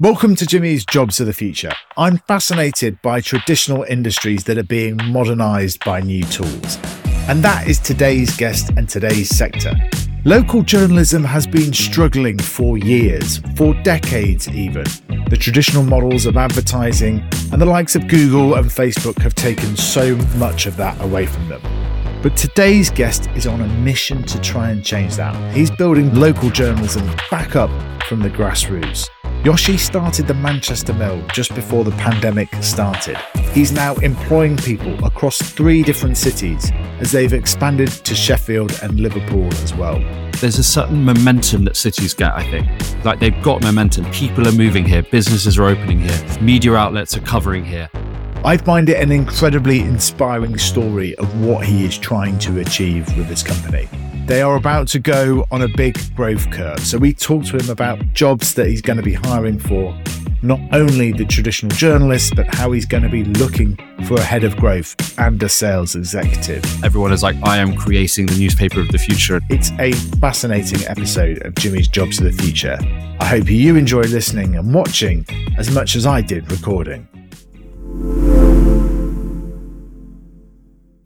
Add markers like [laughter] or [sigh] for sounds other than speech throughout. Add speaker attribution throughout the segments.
Speaker 1: Welcome to Jimmy's Jobs of the Future. I'm fascinated by traditional industries that are being modernized by new tools. And that is today's guest and today's sector. Local journalism has been struggling for years, for decades even. The traditional models of advertising and the likes of Google and Facebook have taken so much of that away from them. But today's guest is on a mission to try and change that. He's building local journalism back up from the grassroots. Joshi started the Manchester Mill just before the pandemic started. He's now employing people across three different cities as they've expanded to Sheffield and Liverpool as well.
Speaker 2: There's a certain momentum that cities get, I think. Like they've got momentum. People are moving here, businesses are opening here, media outlets are covering here.
Speaker 1: I find it an incredibly inspiring story of what he is trying to achieve with his company. They are about to go on a big growth curve. So we talked to him about jobs that he's going to be hiring for, not only the traditional journalists, but how he's going to be looking for a head of growth and a sales executive.
Speaker 2: Everyone is like, I am creating the newspaper of the future.
Speaker 1: It's a fascinating episode of Jimmy's Jobs of the Future. I hope you enjoy listening and watching as much as I did recording.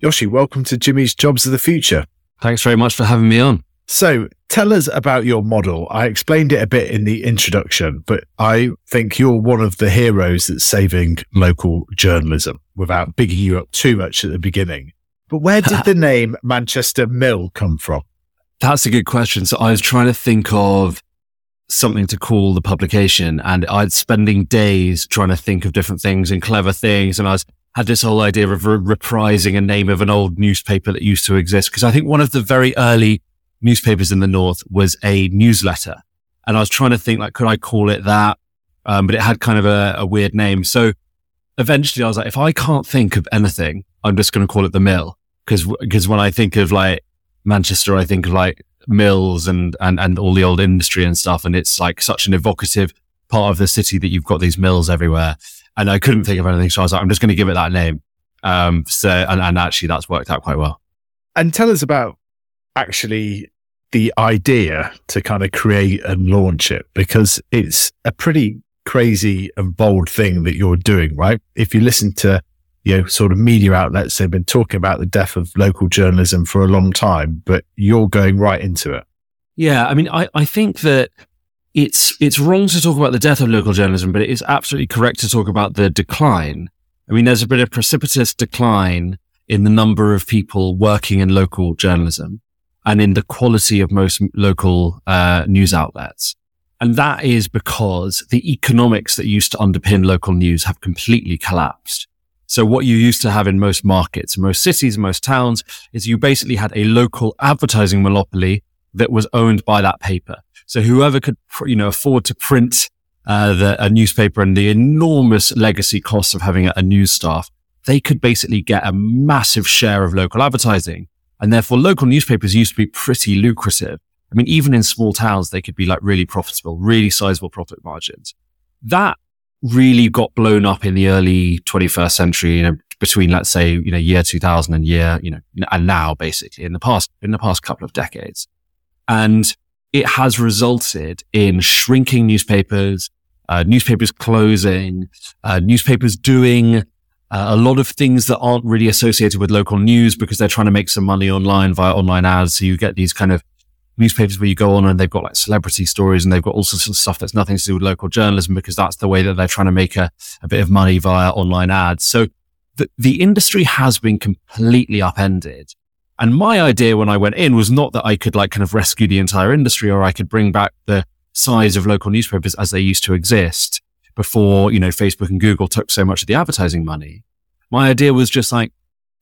Speaker 1: Joshi, welcome to Jimmy's Jobs of the Future.
Speaker 2: Thanks very much for having me on.
Speaker 1: So, tell us about your model. I explained it a bit in the introduction, but I think you're one of the heroes that's saving local journalism without bigging you up too much at the beginning. But where did [laughs] the name Manchester Mill come from?
Speaker 2: That's a good question. So, I was trying to think of something to call the publication and I'd spending days trying to think of different things and clever things. And I was had this whole idea of re- reprising a name of an old newspaper that used to exist. Cause I think one of the very early newspapers in the North was a newsletter. And I was trying to think like, could I call it that? Um, but it had kind of a, a weird name. So eventually I was like, if I can't think of anything, I'm just going to call it the mill. Cause, cause when I think of like Manchester, I think of like mills and, and, and all the old industry and stuff. And it's like such an evocative part of the city that you've got these mills everywhere and I couldn't think of anything. So I was like, I'm just going to give it that name. Um, so, and, and actually that's worked out quite well.
Speaker 1: And tell us about actually the idea to kind of create and launch it because it's a pretty crazy and bold thing that you're doing, right? If you listen to, you know, sort of media outlets, they've been talking about the death of local journalism for a long time, but you're going right into it.
Speaker 2: Yeah. I mean, I, I think that it's it's wrong to talk about the death of local journalism, but it is absolutely correct to talk about the decline. I mean, there's a bit of precipitous decline in the number of people working in local journalism and in the quality of most local uh, news outlets. And that is because the economics that used to underpin local news have completely collapsed. So what you used to have in most markets, most cities, most towns is you basically had a local advertising monopoly that was owned by that paper. So whoever could, you know, afford to print uh, the, a newspaper and the enormous legacy costs of having a, a news staff, they could basically get a massive share of local advertising. And therefore local newspapers used to be pretty lucrative. I mean, even in small towns, they could be like really profitable, really sizable profit margins. That really got blown up in the early 21st century, you know, between, let's say, you know, year 2000 and year, you know, and now basically in the past, in the past couple of decades. And it has resulted in shrinking newspapers, uh, newspapers closing, uh, newspapers doing uh, a lot of things that aren't really associated with local news because they're trying to make some money online via online ads. So you get these kind of newspapers where you go on and they've got like celebrity stories and they've got all sorts of stuff that's nothing to do with local journalism because that's the way that they're trying to make a, a bit of money via online ads. So the, the industry has been completely upended. And my idea when I went in was not that I could like kind of rescue the entire industry or I could bring back the size of local newspapers as they used to exist before, you know, Facebook and Google took so much of the advertising money. My idea was just like,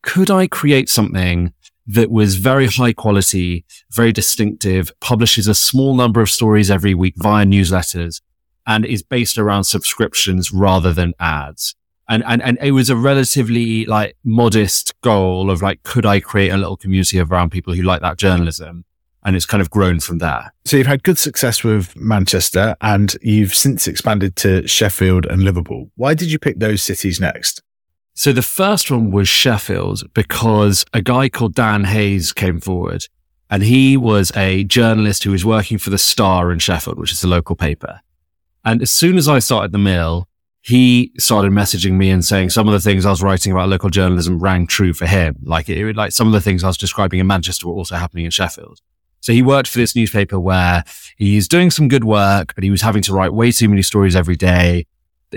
Speaker 2: could I create something that was very high quality, very distinctive, publishes a small number of stories every week via newsletters, and is based around subscriptions rather than ads. And, and, and it was a relatively like modest goal of like, could I create a little community around people who like that journalism? And it's kind of grown from there.
Speaker 1: So you've had good success with Manchester and you've since expanded to Sheffield and Liverpool. Why did you pick those cities next?
Speaker 2: So the first one was Sheffield because a guy called Dan Hayes came forward and he was a journalist who was working for the Star in Sheffield, which is the local paper. And as soon as I started the mill, he started messaging me and saying some of the things I was writing about local journalism rang true for him. Like it, like some of the things I was describing in Manchester were also happening in Sheffield. So he worked for this newspaper where he's doing some good work, but he was having to write way too many stories every day.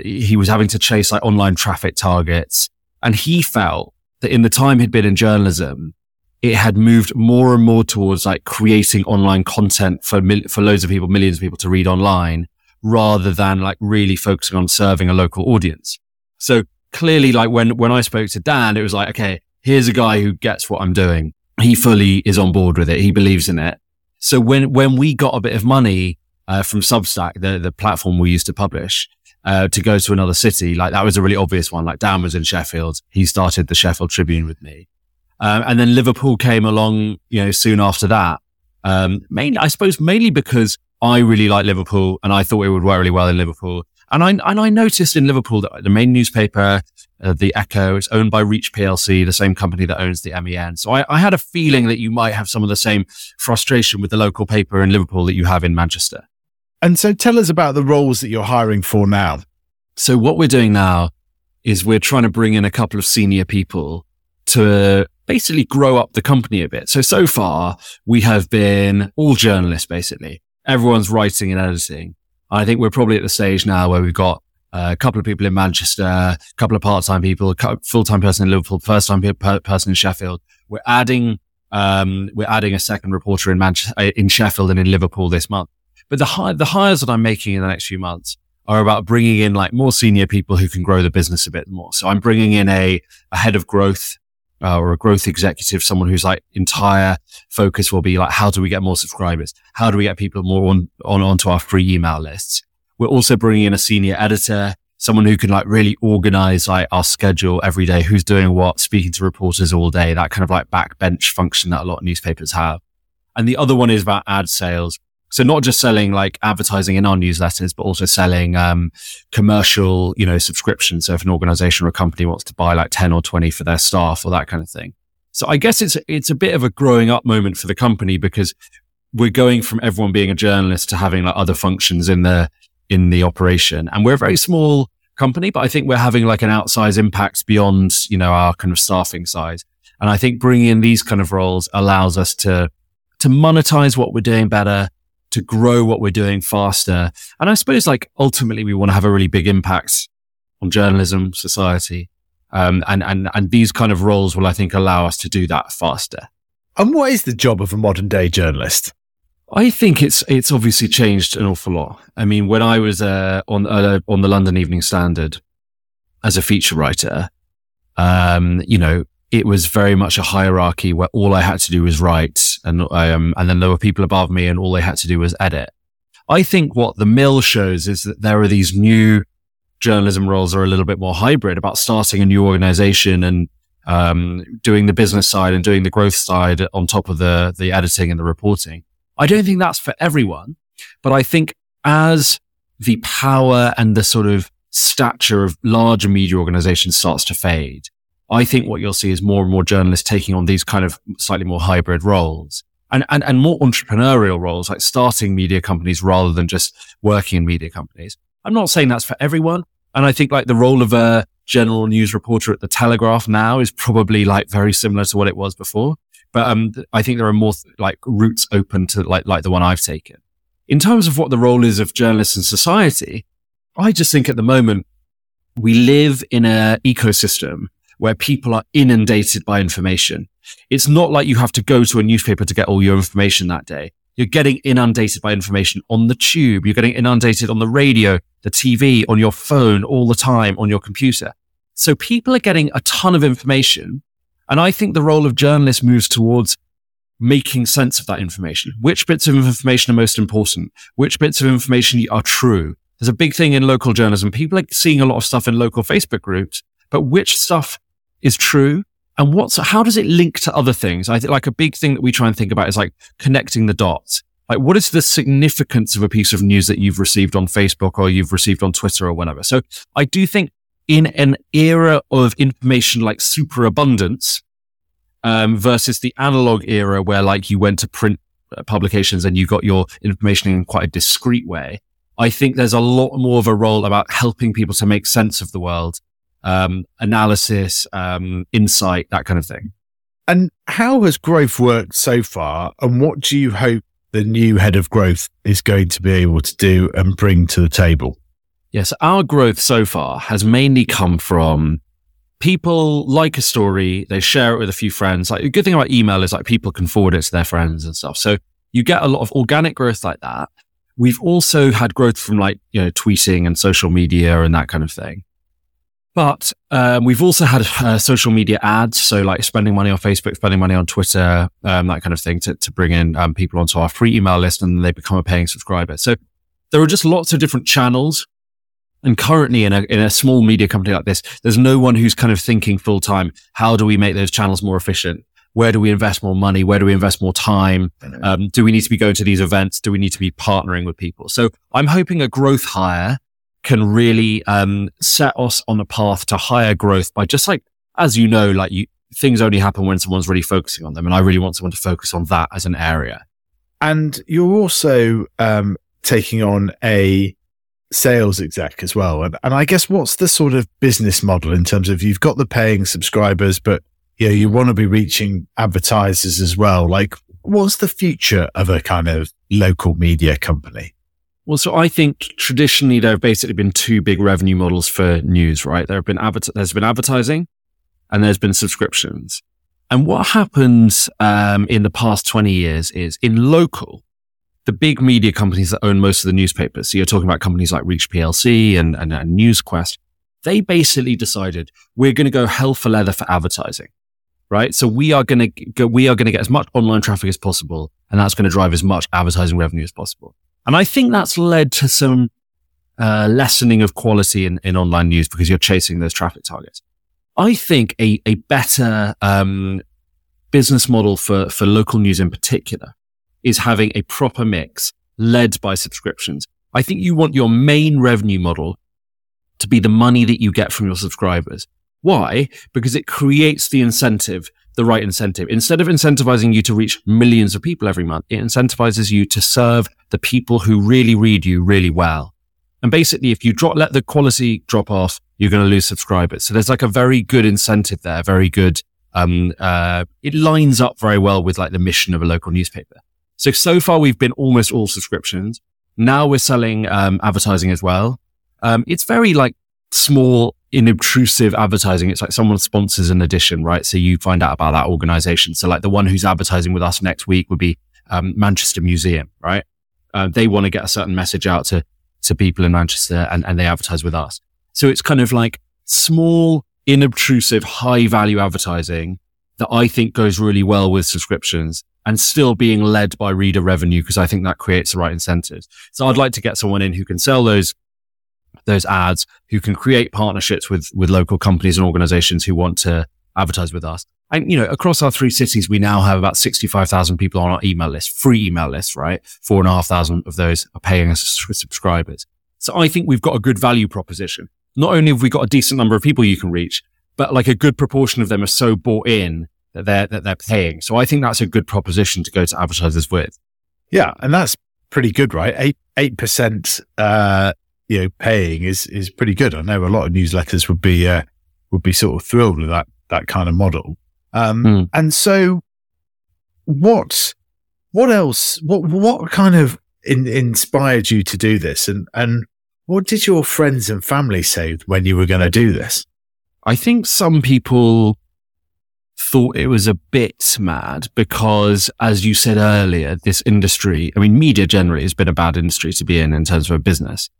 Speaker 2: He was having to chase like online traffic targets. And he felt that in the time he'd been in journalism, it had moved more and more towards like creating online content for, for loads of people, millions of people to read online rather than like really focusing on serving a local audience. So clearly, like when, when I spoke to Dan, it was like, okay, here's a guy who gets what I'm doing. He fully is on board with it. He believes in it. So when, when we got a bit of money, uh, from Substack, the, the platform we used to publish, uh, to go to another city, like that was a really obvious one. Like Dan was in Sheffield. He started the Sheffield Tribune with me. Um, and then Liverpool came along, you know, soon after that. Um, mainly, I suppose mainly because I really like Liverpool and I thought it would work really well in Liverpool. And I, and I noticed in Liverpool that the main newspaper, uh, the Echo, is owned by Reach PLC, the same company that owns the MEN. So I, I had a feeling that you might have some of the same frustration with the local paper in Liverpool that you have in Manchester.
Speaker 1: And so tell us about the roles that you're hiring for now.
Speaker 2: So what we're doing now is we're trying to bring in a couple of senior people to basically grow up the company a bit. So, so far we have been all journalists, basically. Everyone's writing and editing. I think we're probably at the stage now where we've got a couple of people in Manchester, a couple of part-time people, a full-time person in Liverpool, first-time person in Sheffield. We're adding, um, we're adding a second reporter in Manchester, in Sheffield and in Liverpool this month. But the high, the hires that I'm making in the next few months are about bringing in like more senior people who can grow the business a bit more. So I'm bringing in a, a head of growth uh, or a growth executive, someone whose like entire focus will be like, how do we get more subscribers? How do we get people more on, on onto our free email lists? We're also bringing in a senior editor, someone who can like really organize like our schedule every day, who's doing what, speaking to reporters all day, that kind of like backbench function that a lot of newspapers have. And the other one is about ad sales. So not just selling like advertising in our newsletters, but also selling um, commercial, you know, subscriptions. So if an organization or a company wants to buy like 10 or 20 for their staff or that kind of thing. So I guess it's, it's a bit of a growing up moment for the company because we're going from everyone being a journalist to having like other functions in the, in the operation. And we're a very small company, but I think we're having like an outsized impact beyond, you know, our kind of staffing size. And I think bringing in these kind of roles allows us to, to monetize what we're doing better, to grow what we're doing faster. And I suppose like ultimately we want to have a really big impact on journalism, society. Um, and, and, and these kind of roles will, I think, allow us to do that faster.
Speaker 1: And what is the job of a modern day journalist?
Speaker 2: I think it's it's obviously changed an awful lot. I mean, when I was uh, on uh, on the London Evening Standard as a feature writer, um, you know, it was very much a hierarchy where all I had to do was write and, um, and then there were people above me and all they had to do was edit. I think what the mill shows is that there are these new journalism roles are a little bit more hybrid about starting a new organization and um, doing the business side and doing the growth side on top of the the editing and the reporting. I don't think that's for everyone, but I think as the power and the sort of stature of larger media organizations starts to fade, I think what you'll see is more and more journalists taking on these kind of slightly more hybrid roles and, and, and more entrepreneurial roles, like starting media companies rather than just working in media companies. I'm not saying that's for everyone. And I think like the role of a general news reporter at the Telegraph now is probably like very similar to what it was before. But um, I think there are more like routes open to like, like the one I've taken. In terms of what the role is of journalists in society, I just think at the moment we live in an ecosystem where people are inundated by information. It's not like you have to go to a newspaper to get all your information that day. You're getting inundated by information on the tube. You're getting inundated on the radio, the TV, on your phone all the time, on your computer. So people are getting a ton of information. And I think the role of journalists moves towards making sense of that information. Which bits of information are most important? Which bits of information are true? there's a big thing in local journalism. People are seeing a lot of stuff in local Facebook groups, but which stuff is true and what's, how does it link to other things? I think like a big thing that we try and think about is like connecting the dots. Like what is the significance of a piece of news that you've received on Facebook or you've received on Twitter or whatever? So I do think in an era of information like superabundance, um, versus the analog era where like you went to print uh, publications and you got your information in quite a discreet way. I think there's a lot more of a role about helping people to make sense of the world um, analysis, um, insight, that kind of thing.
Speaker 1: And how has growth worked so far? And what do you hope the new head of growth is going to be able to do and bring to the table?
Speaker 2: Yes, our growth so far has mainly come from people like a story, they share it with a few friends. Like the good thing about email is like people can forward it to their friends and stuff. So you get a lot of organic growth like that. We've also had growth from like, you know, tweeting and social media and that kind of thing. But um, we've also had uh, social media ads, so like spending money on Facebook, spending money on Twitter, um, that kind of thing, to, to bring in um, people onto our free email list, and they become a paying subscriber. So there are just lots of different channels. And currently, in a in a small media company like this, there's no one who's kind of thinking full time. How do we make those channels more efficient? Where do we invest more money? Where do we invest more time? Um, do we need to be going to these events? Do we need to be partnering with people? So I'm hoping a growth hire can really um, set us on a path to higher growth by just like, as you know, like you, things only happen when someone's really focusing on them. And I really want someone to focus on that as an area.
Speaker 1: And you're also um, taking on a sales exec as well. And, and I guess what's the sort of business model in terms of you've got the paying subscribers, but you know, you want to be reaching advertisers as well. Like what's the future of a kind of local media company?
Speaker 2: Well, so I think traditionally there have basically been two big revenue models for news, right? There have been adver- there's been advertising and there's been subscriptions. And what happens um, in the past 20 years is in local, the big media companies that own most of the newspapers, so you're talking about companies like Reach PLC and, and, and NewsQuest, they basically decided we're going to go hell for leather for advertising, right? So we are going to we are going to get as much online traffic as possible, and that's going to drive as much advertising revenue as possible. And I think that's led to some uh, lessening of quality in, in online news because you're chasing those traffic targets. I think a, a better um, business model for, for local news in particular is having a proper mix led by subscriptions. I think you want your main revenue model to be the money that you get from your subscribers. Why? Because it creates the incentive the right incentive. Instead of incentivizing you to reach millions of people every month, it incentivizes you to serve the people who really read you really well. And basically, if you drop, let the quality drop off, you're going to lose subscribers. So there's like a very good incentive there, very good. Um, uh, it lines up very well with like the mission of a local newspaper. So, so far we've been almost all subscriptions. Now we're selling, um, advertising as well. Um, it's very like small inobtrusive advertising. It's like someone sponsors an edition, right? So you find out about that organization. So like the one who's advertising with us next week would be um, Manchester Museum, right? Uh, they want to get a certain message out to, to people in Manchester and, and they advertise with us. So it's kind of like small, inobtrusive, high value advertising that I think goes really well with subscriptions and still being led by reader revenue because I think that creates the right incentives. So I'd like to get someone in who can sell those those ads, who can create partnerships with, with local companies and organizations who want to advertise with us. And, you know, across our three cities, we now have about 65,000 people on our email list, free email list, right? Four and a half thousand of those are paying us [laughs] subscribers. So I think we've got a good value proposition. Not only have we got a decent number of people you can reach, but like a good proportion of them are so bought in that they're, that they're paying. So I think that's a good proposition to go to advertisers with.
Speaker 1: Yeah. And that's pretty good, right? Eight, 8%, uh, you know paying is is pretty good. I know a lot of newsletters would be uh, would be sort of thrilled with that that kind of model. Um, mm. And so, what what else? What what kind of in, inspired you to do this? And and what did your friends and family say when you were going to do this?
Speaker 2: I think some people thought it was a bit mad because, as you said earlier, this industry, I mean, media generally has been a bad industry to be in in terms of a business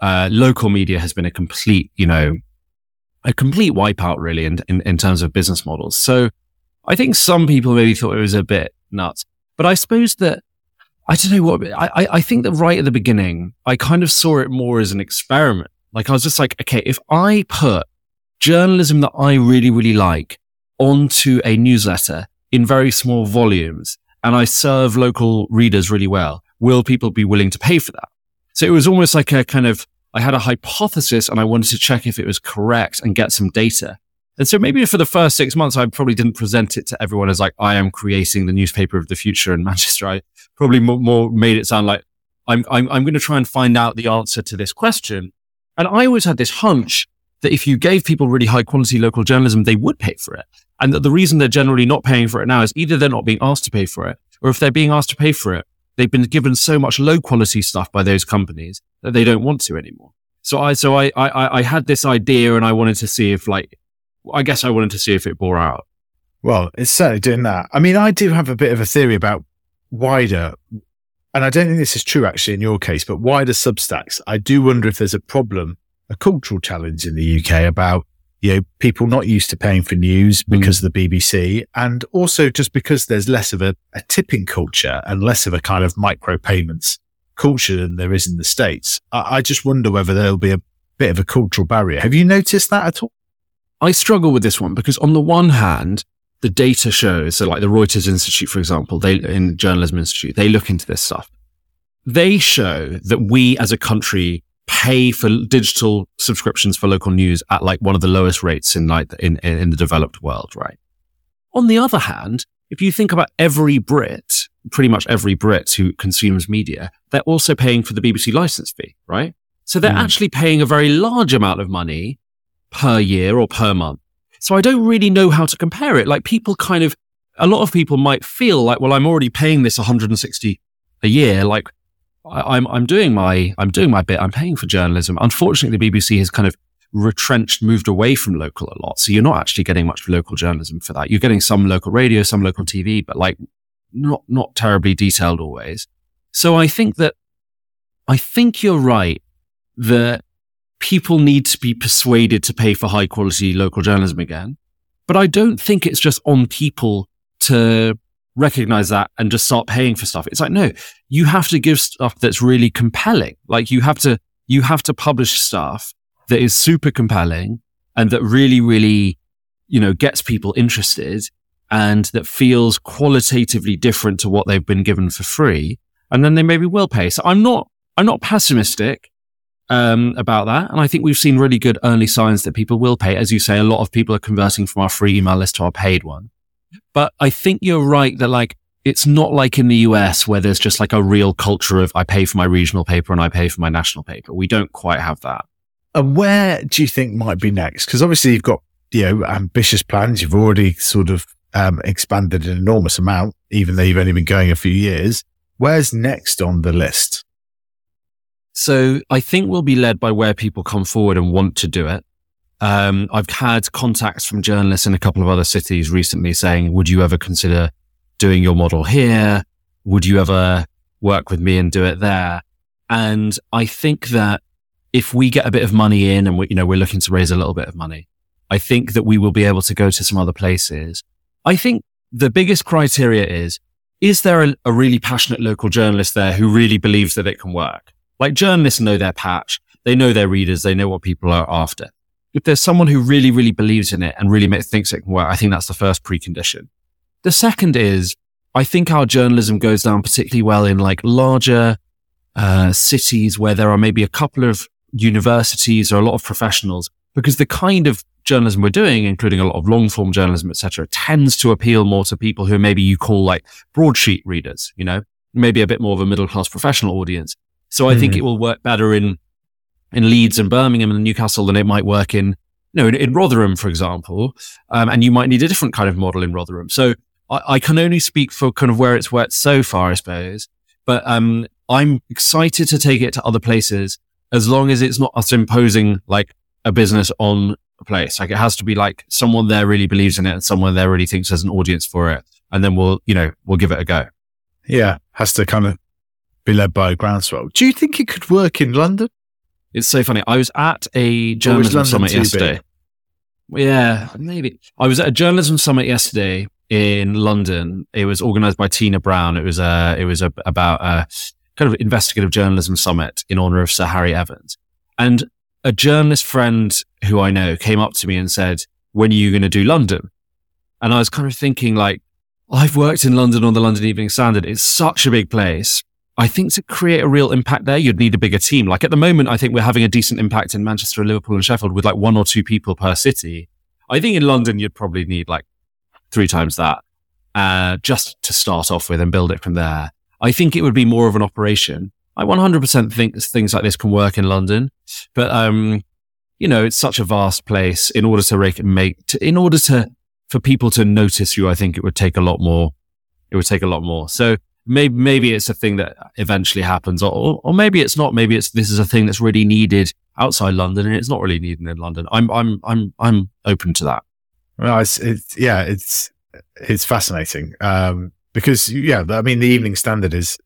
Speaker 2: uh, local media has been a complete, you know, a complete wipeout really in, in, in terms of business models. So I think some people maybe thought it was a bit nuts, but I suppose that I don't know what, I, I think that right at the beginning, I kind of saw it more as an experiment. Like I was just like, okay, if I put journalism that I really, really like onto a newsletter in very small volumes and I serve local readers really well, will people be willing to pay for that? So it was almost like a kind of, I had a hypothesis and I wanted to check if it was correct and get some data. And so maybe for the first six months, I probably didn't present it to everyone as like, I am creating the newspaper of the future in [laughs] Manchester. I probably more, more made it sound like I'm, I'm, I'm going to try and find out the answer to this question. And I always had this hunch that if you gave people really high quality local journalism, they would pay for it. And that the reason they're generally not paying for it now is either they're not being asked to pay for it, or if they're being asked to pay for it, they've been given so much low quality stuff by those companies that they don't want to anymore. So I, so I, I, I had this idea and I wanted to see if like, I guess I wanted to see if it bore out.
Speaker 1: Well, it's certainly doing that. I mean, I do have a bit of a theory about wider, and I don't think this is true actually in your case, but wider substacks. I do wonder if there's a problem, a cultural challenge in the UK about you know, people not used to paying for news mm. because mm. of the BBC, and also just because there's less of a, a, tipping culture and less of a kind of micro payments culture than there is in the States. I, I just wonder whether there'll be a bit of a cultural barrier. Have you noticed that at all?
Speaker 2: I struggle with this one because on the one hand, the data shows, so like the Reuters Institute, for example, they in Journalism Institute, they look into this stuff. They show that we as a country pay for digital subscriptions for local news at like one of the lowest rates in like in, in the developed world, right? On the other hand, if you think about every Brit, pretty much every Brit who consumes media, they're also paying for the BBC license fee, right? So they're mm. actually paying a very large amount of money per year or per month. So I don't really know how to compare it. Like people kind of, a lot of people might feel like, well, I'm already paying this 160 a year. Like I, am I'm, I'm doing my I'm doing my bit. I'm paying for journalism. Unfortunately, the BBC has kind of retrenched, moved away from local a lot. So you're not actually getting much local journalism for that. You're getting some local radio, some local TV, but like not not terribly detailed always. So I think that I think you're right that people need to be persuaded to pay for high quality local journalism again. But I don't think it's just on people to recognize that and just start paying for stuff. It's like, no, you have to give stuff that's really compelling. Like you have to, you have to publish stuff that is super compelling and that really, really, you know, gets people interested and that feels qualitatively different to what they've been given for free. And then they maybe will pay. So I'm not, I'm not pessimistic. Um, about that. And I think we've seen really good early signs that people will pay. As you say, a lot of people are converting from our free email list to our paid one. But I think you're right that like it's not like in the US where there's just like a real culture of I pay for my regional paper and I pay for my national paper. We don't quite have that.
Speaker 1: And where do you think might be next? Because obviously you've got you know ambitious plans. You've already sort of um, expanded an enormous amount, even though you've only been going a few years. Where's next on the list?
Speaker 2: So I think we'll be led by where people come forward and want to do it. Um, I've had contacts from journalists in a couple of other cities recently saying, would you ever consider doing your model here? Would you ever work with me and do it there? And I think that if we get a bit of money in and we, you know, we're looking to raise a little bit of money, I think that we will be able to go to some other places. I think the biggest criteria is, is there a, a really passionate local journalist there who really believes that it can work? Like journalists know their patch. They know their readers. They know what people are after if there's someone who really, really believes in it and really thinks it can work, I think that's the first precondition. The second is, I think our journalism goes down particularly well in like larger uh, cities where there are maybe a couple of universities or a lot of professionals, because the kind of journalism we're doing, including a lot of long form journalism, etc., tends to appeal more to people who maybe you call like broadsheet readers, you know, maybe a bit more of a middle class professional audience. So I mm. think hmm. it will work better in in Leeds and Birmingham and Newcastle than it might work in, you know, in, in Rotherham, for example. Um, and you might need a different kind of model in Rotherham. So I, I, can only speak for kind of where it's worked so far, I suppose. But um, I'm excited to take it to other places as long as it's not us imposing like a business on a place. Like it has to be like someone there really believes in it and someone there really thinks there's an audience for it. And then we'll, you know, we'll give it a go.
Speaker 1: Yeah. Has to kind of be led by a groundswell. Do you think it could work in London?
Speaker 2: It's so funny. I was at a journalism summit yesterday. Yeah, maybe. I was at a journalism summit yesterday in London. It was organized by Tina Brown. It was a, it was a, about a kind of investigative journalism summit in honor of Sir Harry Evans. And a journalist friend who I know came up to me and said, when are you going to do London? And I was kind of thinking like, I've worked in London on the London Evening Standard. It's such a big place. I think to create a real impact there, you'd need a bigger team. Like at the moment, I think we're having a decent impact in Manchester, Liverpool and Sheffield with like one or two people per city. I think in London, you'd probably need like three times that, uh, just to start off with and build it from there. I think it would be more of an operation. I 100% think things like this can work in London, but, um, you know, it's such a vast place in order to make, make to, in order to, for people to notice you, I think it would take a lot more. It would take a lot more. So maybe, maybe it's a thing that eventually happens or, or maybe it's not. Maybe it's, this is a thing that's really needed outside London and it's not really needed in London. I'm, I'm, I'm, I'm open to that.
Speaker 1: Well, it's, it's yeah, it's it's fascinating um, because yeah, I mean the Evening Standard is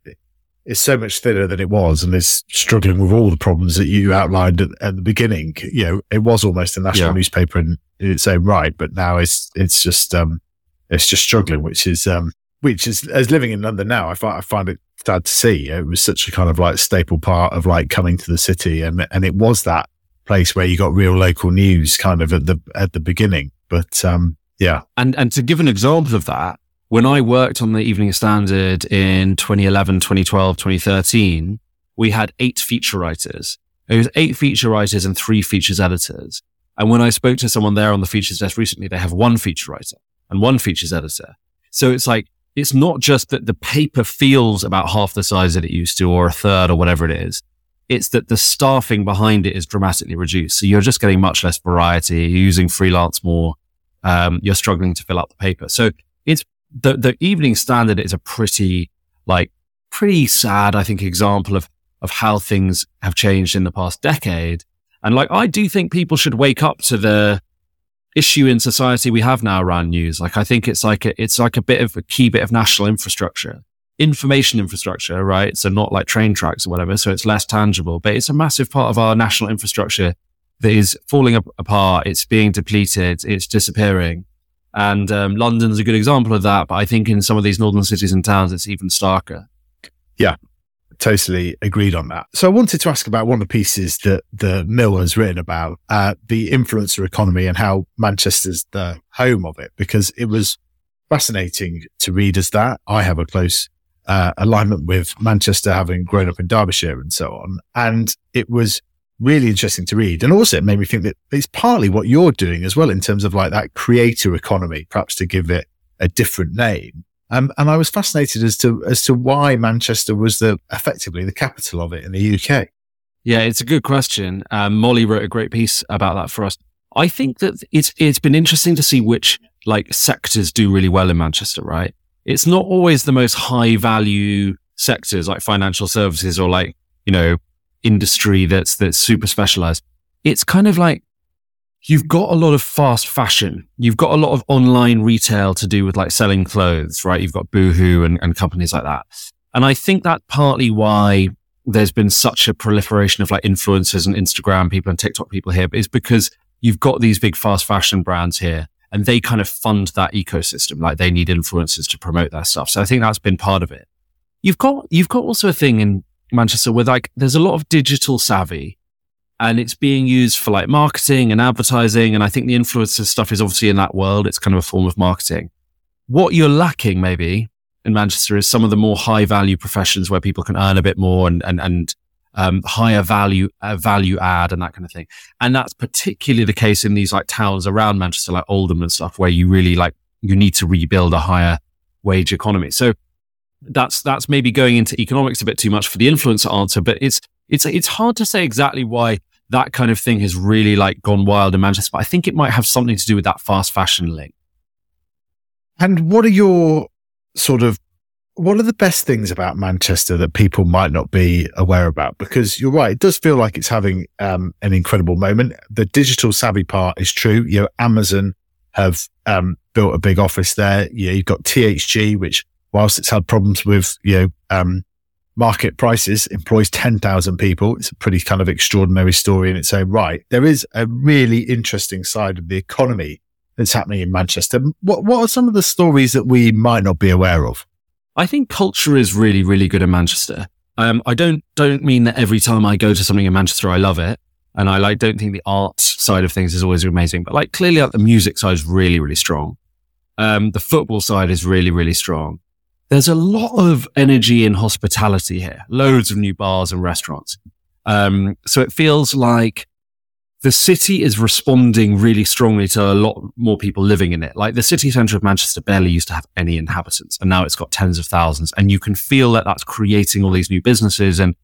Speaker 1: is so much thinner than it was, and is struggling with all the problems that you outlined at, at the beginning. You know, it was almost a national yeah. newspaper in, in, its own right, but now it's it's just um, it's just struggling, which is um, which is as living in London now, I find I find it sad to see. It was such a kind of like staple part of like coming to the city, and and it was that place where you got real local news kind of at the at the beginning. But um, yeah,
Speaker 2: and and to give an example of that, when I worked on the Evening Standard in 2011, 2012, 2013, we had eight feature writers. It was eight feature writers and three features editors. And when I spoke to someone there on the features desk recently, they have one feature writer and one features editor. So it's like, it's not just that the paper feels about half the size that it used to or a third or whatever it is. It's that the staffing behind it is dramatically reduced. So you're just getting much less variety. You're using freelance more. Um, you're struggling to fill out the paper. So it's the, the evening standard is a pretty, like, pretty sad, I think, example of, of how things have changed in the past decade. And like, I do think people should wake up to the issue in society we have now around news. Like, I think it's like a, it's like a bit of a key bit of national infrastructure information infrastructure, right? So not like train tracks or whatever. So it's less tangible, but it's a massive part of our national infrastructure that is falling apart. It's being depleted. It's disappearing. And um, London's a good example of that. But I think in some of these northern cities and towns, it's even starker.
Speaker 1: Yeah, totally agreed on that. So I wanted to ask about one of the pieces that the Mill has written about uh, the influencer economy and how Manchester's the home of it, because it was fascinating to read as that. I have a close uh, alignment with Manchester, having grown up in Derbyshire and so on. And it was really interesting to read. And also it made me think that it's partly what you're doing as well in terms of like that creator economy, perhaps to give it a different name. Um, and I was fascinated as to, as to why Manchester was the effectively the capital of it in the UK.
Speaker 2: Yeah, it's a good question. Um, Molly wrote a great piece about that for us. I think that it's, it's been interesting to see which like sectors do really well in Manchester, right? it's not always the most high value sectors like financial services or like, you know, industry that's, that's super specialized. It's kind of like you've got a lot of fast fashion. You've got a lot of online retail to do with like selling clothes, right? You've got Boohoo and, and companies like that. And I think that partly why there's been such a proliferation of like influencers and Instagram people and TikTok people here is because you've got these big fast fashion brands here and they kind of fund that ecosystem. Like they need influencers to promote their stuff. So I think that's been part of it. You've got, you've got also a thing in Manchester where like there's a lot of digital savvy and it's being used for like marketing and advertising. And I think the influencer stuff is obviously in that world. It's kind of a form of marketing. What you're lacking maybe in Manchester is some of the more high value professions where people can earn a bit more and, and, and um, higher value uh, value add and that kind of thing. And that's particularly the case in these like towns around Manchester, like Oldham and stuff, where you really like you need to rebuild a higher wage economy. So that's that's maybe going into economics a bit too much for the influencer answer, but it's it's it's hard to say exactly why that kind of thing has really like gone wild in Manchester. But I think it might have something to do with that fast fashion link.
Speaker 1: And what are your sort of what are the best things about Manchester that people might not be aware about? Because you're right, it does feel like it's having um, an incredible moment. The digital savvy part is true. You know, Amazon have um, built a big office there. You know, you've got THG, which whilst it's had problems with you know um, market prices, employs ten thousand people. It's a pretty kind of extraordinary story in its own right. There is a really interesting side of the economy that's happening in Manchester. What what are some of the stories that we might not be aware of?
Speaker 2: I think culture is really, really good in Manchester. Um, I don't don't mean that every time I go to something in Manchester, I love it, and I like don't think the art side of things is always amazing. But like clearly, like, the music side is really, really strong. Um, the football side is really, really strong. There's a lot of energy in hospitality here. Loads of new bars and restaurants. Um, so it feels like the city is responding really strongly to a lot more people living in it. Like the city centre of Manchester barely used to have any inhabitants and now it's got tens of thousands. And you can feel that that's creating all these new businesses. And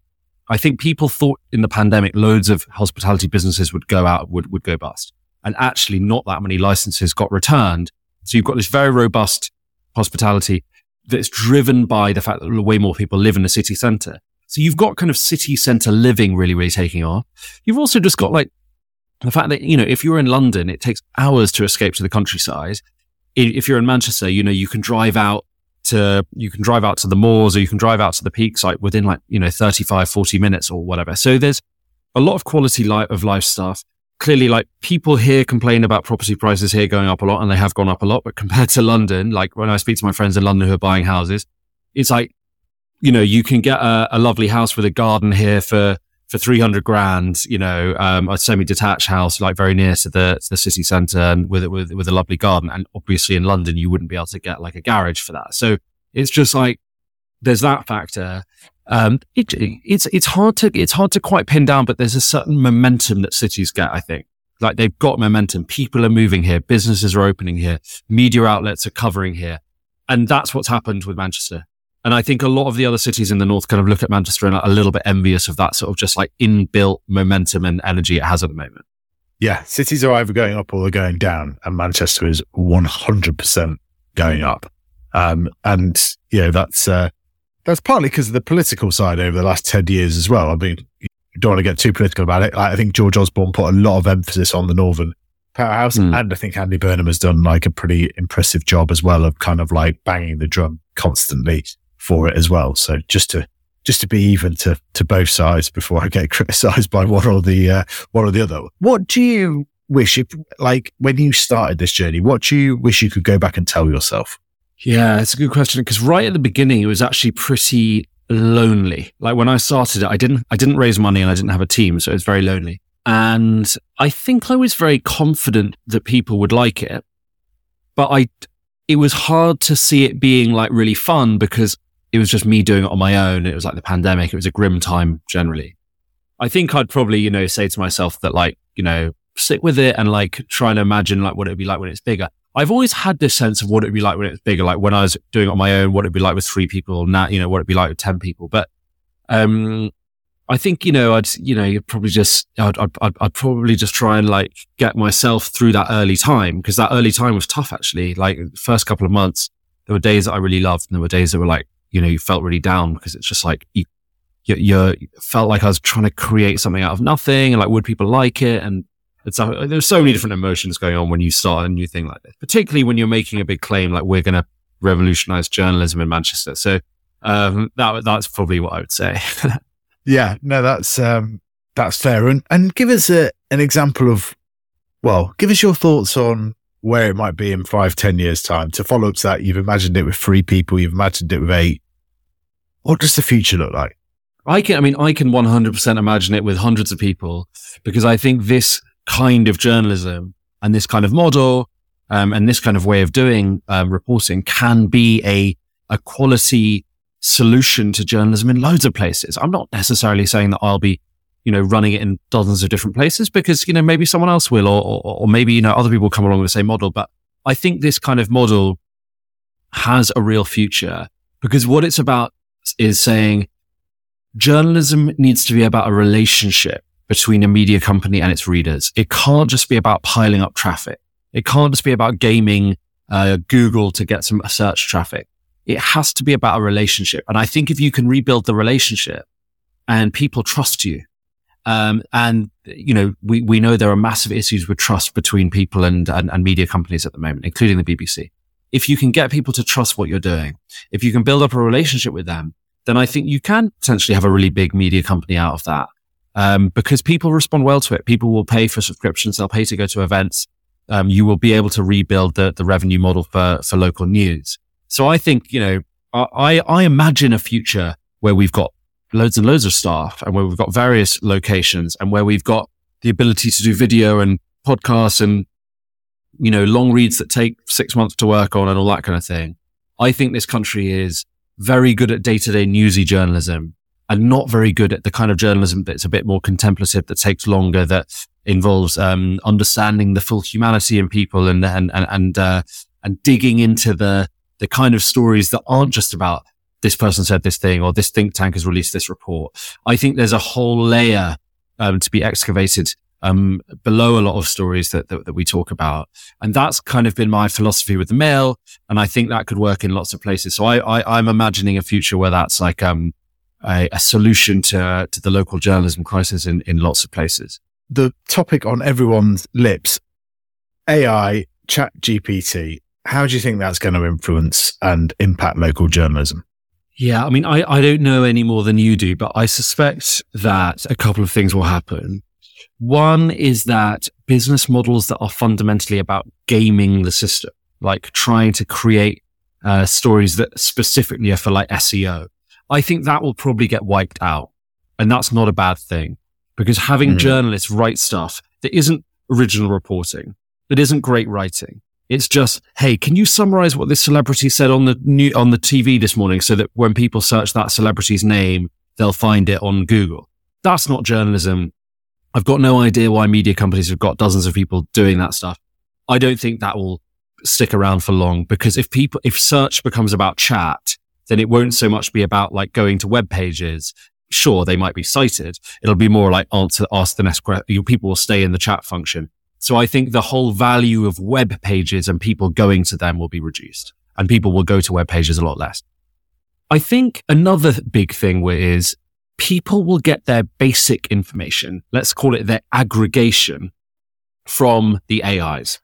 Speaker 2: I think people thought in the pandemic, loads of hospitality businesses would go out, would, would go bust. And actually not that many licenses got returned. So you've got this very robust hospitality that's driven by the fact that way more people live in the city centre. So you've got kind of city centre living really, really taking off. You've also just got like the fact that, you know, if you're in London, it takes hours to escape to the countryside. If you're in Manchester, you know, you can drive out to, you can drive out to the moors or you can drive out to the peak site within like, you know, 35, 40 minutes or whatever. So there's a lot of quality life of life stuff. Clearly, like people here complain about property prices here going up a lot and they have gone up a lot. But compared to London, like when I speak to my friends in London who are buying houses, it's like, you know, you can get a, a lovely house with a garden here for for 300 grand, you know, um, a semi-detached house, like very near to the, to the city centre and with, with, with a lovely garden. And obviously in London, you wouldn't be able to get like a garage for that. So it's just like, there's that factor. Um, it, it's, it's hard to, it's hard to quite pin down, but there's a certain momentum that cities get, I think. Like they've got momentum. People are moving here. Businesses are opening here. Media outlets are covering here. And that's what's happened with Manchester. And I think a lot of the other cities in the north kind of look at Manchester and are a little bit envious of that sort of just like inbuilt momentum and energy it has at the moment.
Speaker 1: Yeah, cities are either going up or they're going down, and Manchester is 100% going up. Um, and, you know, that's, uh, that's partly because of the political side over the last 10 years as well. I mean, you don't want to get too political about it. I think George Osborne put a lot of emphasis on the Northern powerhouse. Mm. And I think Andy Burnham has done like a pretty impressive job as well of kind of like banging the drum constantly for it as well. So just to just to be even to to both sides before I get [laughs] criticised by one or the uh, one or the other. What do you wish if like when you started this journey? What do you wish you could go back and tell yourself?
Speaker 2: Yeah, it's a good question because right at the beginning it was actually pretty lonely. Like when I started it, I didn't I didn't raise money and I didn't have a team, so it was very lonely. And I think I was very confident that people would like it, but I it was hard to see it being like really fun because it was just me doing it on my own. It was like the pandemic. It was a grim time generally. I think I'd probably, you know, say to myself that like, you know, stick with it and like try and imagine like what it'd be like when it's bigger. I've always had this sense of what it'd be like when it's bigger. Like when I was doing it on my own, what it'd be like with three people now, you know, what it'd be like with 10 people. But, um, I think, you know, I'd, you know, you'd probably just, I'd, I'd, I'd probably just try and like get myself through that early time because that early time was tough actually. Like first couple of months, there were days that I really loved and there were days that were like, you know, you felt really down because it's just like you, you, you felt like I was trying to create something out of nothing and like, would people like it? And it's, uh, there's so many different emotions going on when you start a new thing like this, particularly when you're making a big claim, like we're going to revolutionize journalism in Manchester. So, um, that, that's probably what I would say. [laughs]
Speaker 1: yeah, no, that's, um, that's fair. And, and give us a, an example of, well, give us your thoughts on where it might be in five, ten years' time. To follow up to that, you've imagined it with three people, you've imagined it with eight. What does the future look like?
Speaker 2: I can, I mean, I can 100% imagine it with hundreds of people because I think this kind of journalism and this kind of model um, and this kind of way of doing um, reporting can be a, a quality solution to journalism in loads of places. I'm not necessarily saying that I'll be you know, running it in dozens of different places because, you know, maybe someone else will, or, or, or maybe, you know, other people come along with the same model. But I think this kind of model has a real future because what it's about is saying journalism needs to be about a relationship between a media company and its readers. It can't just be about piling up traffic. It can't just be about gaming uh, Google to get some search traffic. It has to be about a relationship. And I think if you can rebuild the relationship and people trust you um, and you know, we, we know there are massive issues with trust between people and, and, and media companies at the moment, including the BBC. If you can get people to trust what you're doing, if you can build up a relationship with them, then I think you can potentially have a really big media company out of that. Um, because people respond well to it. People will pay for subscriptions. They'll pay to go to events. um, you will be able to rebuild the, the revenue model for, for local news. So I think, you know, I, I imagine a future where we've got loads and loads of staff and where we've got various locations and where we've got the ability to do video and podcasts and, you know, long reads that take six months to work on and all that kind of thing. I think this country is very good at day to day newsy journalism and not very good at the kind of journalism that's a bit more contemplative, that takes longer, that involves um, understanding the full humanity in people and and and and, uh, and digging into the the kind of stories that aren't just about this person said this thing or this think tank has released this report. I think there's a whole layer um, to be excavated um, below a lot of stories that, that, that we talk about, and that's kind of been my philosophy with the Mill, and I think that could work in lots of places. So I, I am imagining a future where that's like um, a, a solution to to the local journalism crisis in in lots of places.
Speaker 1: The topic on everyone's lips, AI, Chat GPT. How do you think that's going to influence and impact local journalism?
Speaker 2: Yeah, I mean, I, I don't know any more than you do, but I suspect that a couple of things will happen. One is that business models that are fundamentally about gaming the system, like trying to create uh, stories that specifically are for like SEO, I think that will probably get wiped out. And that's not a bad thing because having mm. journalists write stuff that isn't original reporting, that isn't great writing, it's just, hey, can you summarize what this celebrity said on the new, on the TV this morning so that when people search that celebrity's name, they'll find it on Google. That's not journalism. I've got no idea why media companies have got dozens of people doing that stuff. I don't think that will stick around for long because if people, if search becomes about chat, then it won't so much be about like going to web pages. Sure, they might be cited. It'll be more like answer, ask the next question. Your People will stay in the chat function. So I think the whole value of web pages and people going to them will be reduced and people will go to web pages a lot less. I think another big thing is people will get their basic information. Let's call it their aggregation from the AIs.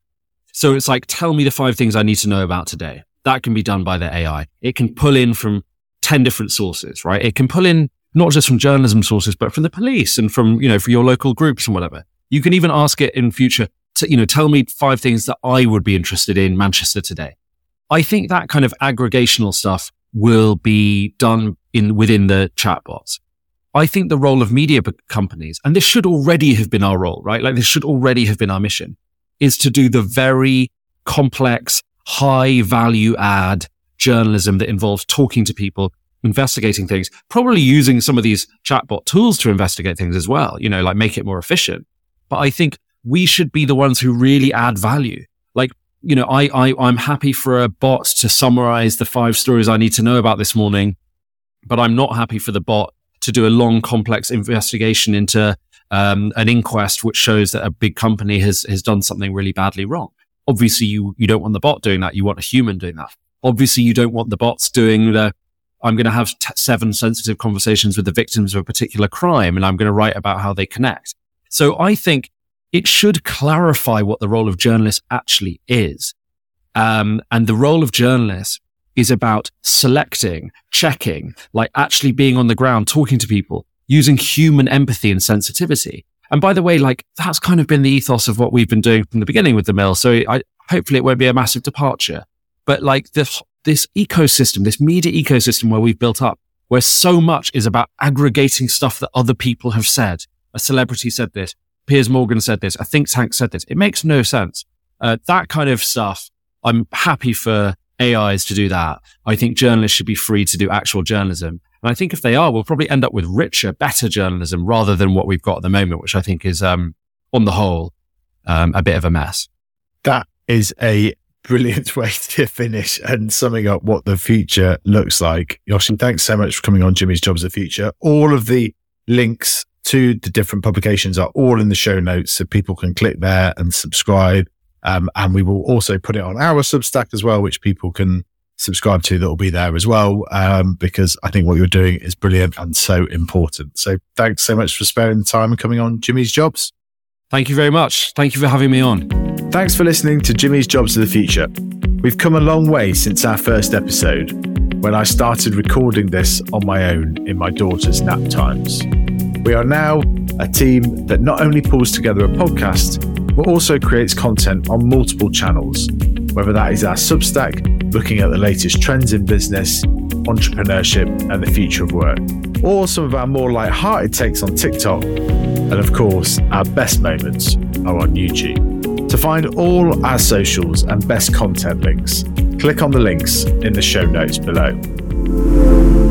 Speaker 2: So it's like, tell me the five things I need to know about today. That can be done by the AI. It can pull in from 10 different sources, right? It can pull in not just from journalism sources, but from the police and from, you know, for your local groups and whatever. You can even ask it in future to, you know, tell me five things that I would be interested in Manchester today. I think that kind of aggregational stuff will be done in within the chatbots. I think the role of media companies, and this should already have been our role, right? Like this should already have been our mission, is to do the very complex, high value add journalism that involves talking to people, investigating things, probably using some of these chatbot tools to investigate things as well, you know, like make it more efficient. But I think we should be the ones who really add value. Like, you know, I, I, I'm happy for a bot to summarize the five stories I need to know about this morning, but I'm not happy for the bot to do a long, complex investigation into um, an inquest which shows that a big company has has done something really badly wrong. Obviously, you you don't want the bot doing that. You want a human doing that. Obviously, you don't want the bots doing the. I'm going to have t- seven sensitive conversations with the victims of a particular crime, and I'm going to write about how they connect. So I think it should clarify what the role of journalists actually is. Um, and the role of journalists is about selecting, checking, like actually being on the ground, talking to people, using human empathy and sensitivity. And by the way, like that's kind of been the ethos of what we've been doing from the beginning with the mill. So I, hopefully it won't be a massive departure, but like this, this ecosystem, this media ecosystem where we've built up, where so much is about aggregating stuff that other people have said a celebrity said this. Piers Morgan said this. A think tank said this. It makes no sense. Uh, that kind of stuff. I'm happy for AIs to do that. I think journalists should be free to do actual journalism. And I think if they are, we'll probably end up with richer, better journalism rather than what we've got at the moment, which I think is, um, on the whole, um, a bit of a mess.
Speaker 1: That is a brilliant [laughs] way to finish and summing up what the future looks like. Joshi, thanks so much for coming on Jimmy's Jobs of the Future. All of the links to the different publications are all in the show notes. So people can click there and subscribe. Um, and we will also put it on our Substack as well, which people can subscribe to that will be there as well. Um, because I think what you're doing is brilliant and so important. So thanks so much for sparing the time and coming on Jimmy's Jobs.
Speaker 2: Thank you very much. Thank you for having me on.
Speaker 1: Thanks for listening to Jimmy's Jobs of the Future. We've come a long way since our first episode when I started recording this on my own in my daughter's nap times. We are now a team that not only pulls together a podcast, but also creates content on multiple channels, whether that is our Substack, looking at the latest trends in business, entrepreneurship, and the future of work, or some of our more light-hearted takes on TikTok, and of course, our best moments are on YouTube. To find all our socials and best content links, click on the links in the show notes below.